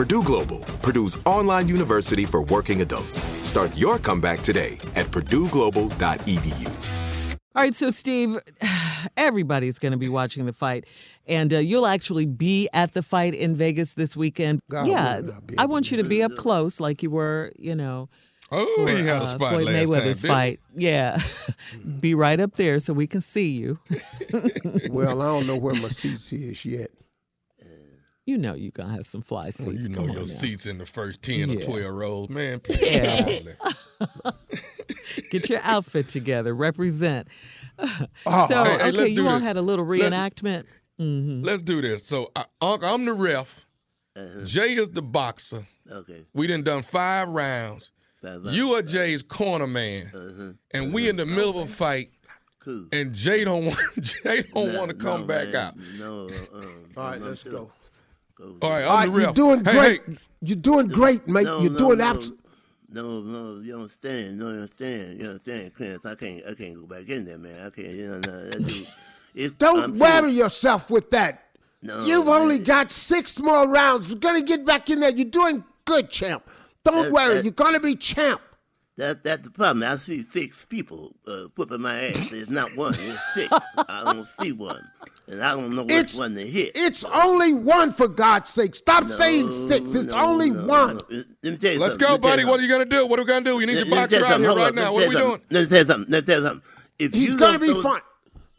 Purdue Global, Purdue's online university for working adults. Start your comeback today at purdueglobal.edu. All right, so Steve, everybody's going to be watching the fight, and uh, you'll actually be at the fight in Vegas this weekend. God, yeah, I I want you to be up close, like you were, you know. Oh, for, he had a uh, spot Floyd last time, Mayweather's didn't fight. Yeah, be right up there so we can see you. well, I don't know where my seats is yet. You know you're gonna have some fly seats. Well, you know Come your seats in the first 10 or 12 rows. Man, Yeah. Get your outfit together. Represent. Oh, so hey, hey, okay, let's you all this. had a little Let- reenactment. hmm Let's do this. So I, Unc, I'm the ref. Jay is the boxer. Okay. We done done five rounds. Five rounds. You are Jay's corner man, and we in the middle of a fight. Cool. And Jay don't want Jay don't want to come no, back man. out. No. Um, All right, let's go. All right, I'm All right, the ref. you're doing Hey, great. hey. You're doing great, mate. No, you're no, doing no. abs- No, no, you don't understand. You don't understand. You understand, Chris? I can't, I can't go back in there, man. I can't. You know, no, that dude. It's, Don't I'm worry yourself with that. No, You've man. only got six more rounds. You're gonna get back in there. You're doing good, champ. Don't That's- worry. You're gonna be champ. That, that's the problem. I see six people uh, whooping my ass. It's not one. It's six. I don't see one, and I don't know which It's- one to hit. It's only one for God's sake. Stop saying six. It's no, only no, one. no. Let me tell you Let's something. go, Let me tell buddy. What are you gonna do? What are we gonna do? We need Let- your let me boxer tell you out here something. right Hold now. What are we Let me tell doing? something. Let me tell you something. Let me tell you something. If He's you gonna be throw- fine.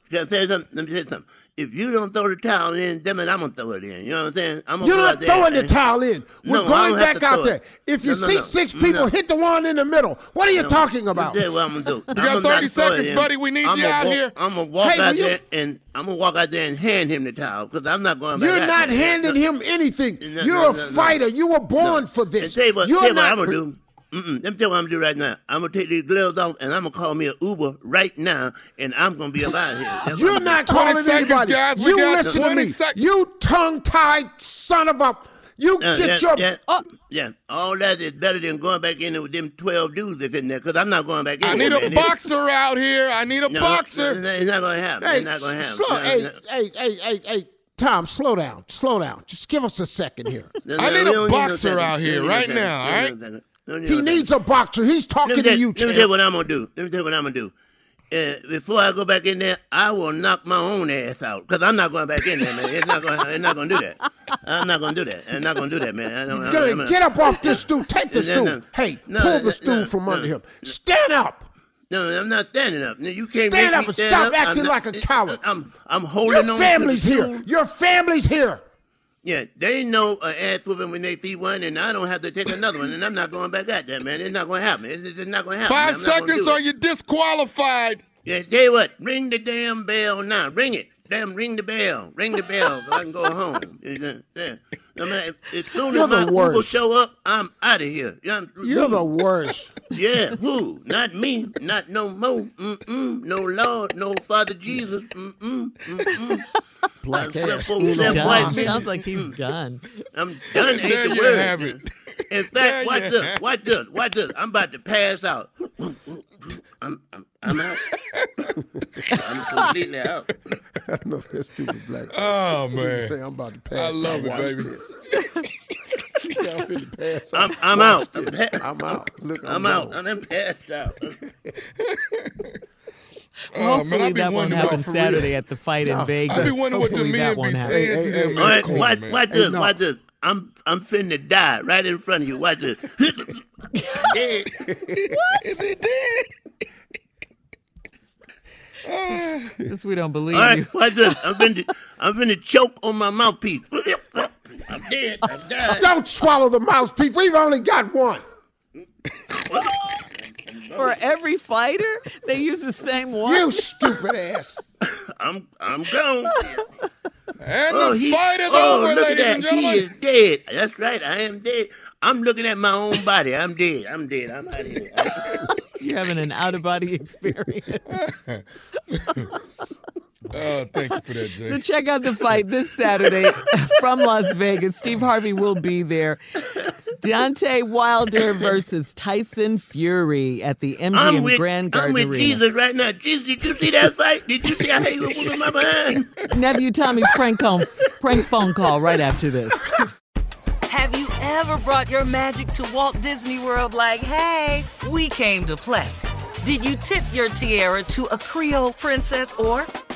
Can I tell you something? Let me tell you something. If you don't throw the towel in, damn it, I'm gonna throw it in. You know what I'm saying? I'm gonna You're not there throwing the towel in. We're No, going back out there. it. If you No, no, see no. six people, No. hit the one in the middle. What are you No. talking about? Let tell you what I'm gonna do. You I'm got 30 not throw it seconds, buddy. We need I'm you gonna out walk, here. I'm gonna walk Hey, out will you- there and I'm gonna walk out there and hand him the towel because I'm not going back. You're out not handing No, him anything. No, You're no, a no, no. fighter. You were born for And this. tell you what, You're tell you what not I'm gonna do. Mm-mm. Let me tell you what I'm gonna do right now. I'm gonna take these gloves off and I'm gonna call me an Uber right now, and I'm gonna be up out of here. That's You're not calling seconds, anybody. guys. You listen to me. seconds. You tongue-tied son of a. You Yeah, get yeah, your. yeah, uh, yeah. All that is better than going back in there with them twelve dudes that's in there, because I'm not going back in I there. need a man. boxer out here. I need a No, boxer. no, It's not gonna happen. hey, it's not gonna happen. slow, No, hey, no. hey, hey, hey, hey, Tom, slow down, slow down. Just give us a second here. No, I need a don't no boxer out here don't need no right now, We all don't right? Need no second. We don't need He needs a boxer. He's talking to you, Let me tell you what I'm gonna do. Let me tell you what I'm gonna do. uh, before I go back in there, I will knock my own ass out because I'm not going back in there, man. It's not going. It's not going to do that. I'm not going to do that. I'm not going to do that, man. I don't, I Get, don't- get up off this stool. Take the stool. no. Hey, No, pull the no, stool from under him. Stand up. No, I'm not standing up. No, You can't Stand make up and stand stop up. Acting not- like a coward. I'm I'm holding Your on. to the family's here. Your family's here. Yeah, they know uh, ass whooping when they see one, and I don't have to take another one, and I'm not going back at there, man. It's not going to happen. It's, it's not going to happen. Five I'm seconds do or you're disqualified. Yeah, tell you what, ring the damn bell now. Ring it. Damn, ring the bell. Ring the bell so I can go home. Yeah, yeah. I mean, as soon You're as my the Uber worst. show up, I'm out of here. Yeah, You're who? the worst. Yeah, who? Not me. Not no more. Mm-mm. No Lord. No Father Jesus. Mm-mm. Mm-mm. Black Except ass. for Uno Done. white men. Sounds like he's done. I'm done. Ain't There the you word. have it. In There fact, watch you this. have Watch this. Watch this. I'm about to pass out. I'm, I'm, I'm out. I'm completely out. I know that stupid black. Oh You man, say I'm about to pass. I love out. it, Watch baby. this. He said I'm finna pass I'm, out. I'm Watch out. this. I'm out. Look, I'm, I'm out. gone. I'm passed out. Oh, Hopefully man, that won't happen Saturday at the fight in Vegas. I be wondering what the Hopefully that men be won't happen. saying to them hey, All in right, the corner, watch, man. watch Hey, this. Watch this. I'm, I'm finna die right in front of you. Watch this. Dead. Is he dead? Since we don't believe All right, you. watch this. I'm finna, I'm finna choke on my mouthpiece. I'm dead. I'm died. Don't swallow the mouthpiece. We've only got one. For every fighter, they use the same one. You stupid ass. I'm, I'm gone. And Oh, the he, fight is oh, over, look at that. and He is dead. That's right. I am dead. I'm looking at my own body. I'm dead. I'm dead. I'm out of here. You're having an out of body experience. Oh, thank you for that, So check out the fight this Saturday from Las Vegas. Steve Harvey will be there. Deontay Wilder versus Tyson Fury at the MGM I'm with, Grand I'm Garden with Arena. Jesus right now. Jesus, did you see that fight? Did you see how he was moving my behind? Nephew Tommy's prank, call, prank phone call right after this. Have you ever brought your magic to Walt Disney World like, hey, we came to play? Did you tip your tiara to a Creole princess or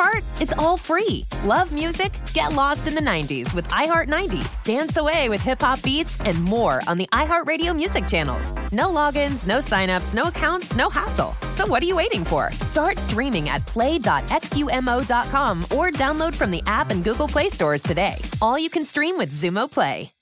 part? It's all free. Love music? Get lost in the 90s with iHeart 90s, dance away with hip hop beats, and more on the iHeartRadio music channels. No logins, no signups, no accounts, no hassle. So what are you waiting for? Start streaming at play.xumo.com or download from the app and Google Play stores today. All you can stream with Xumo Play.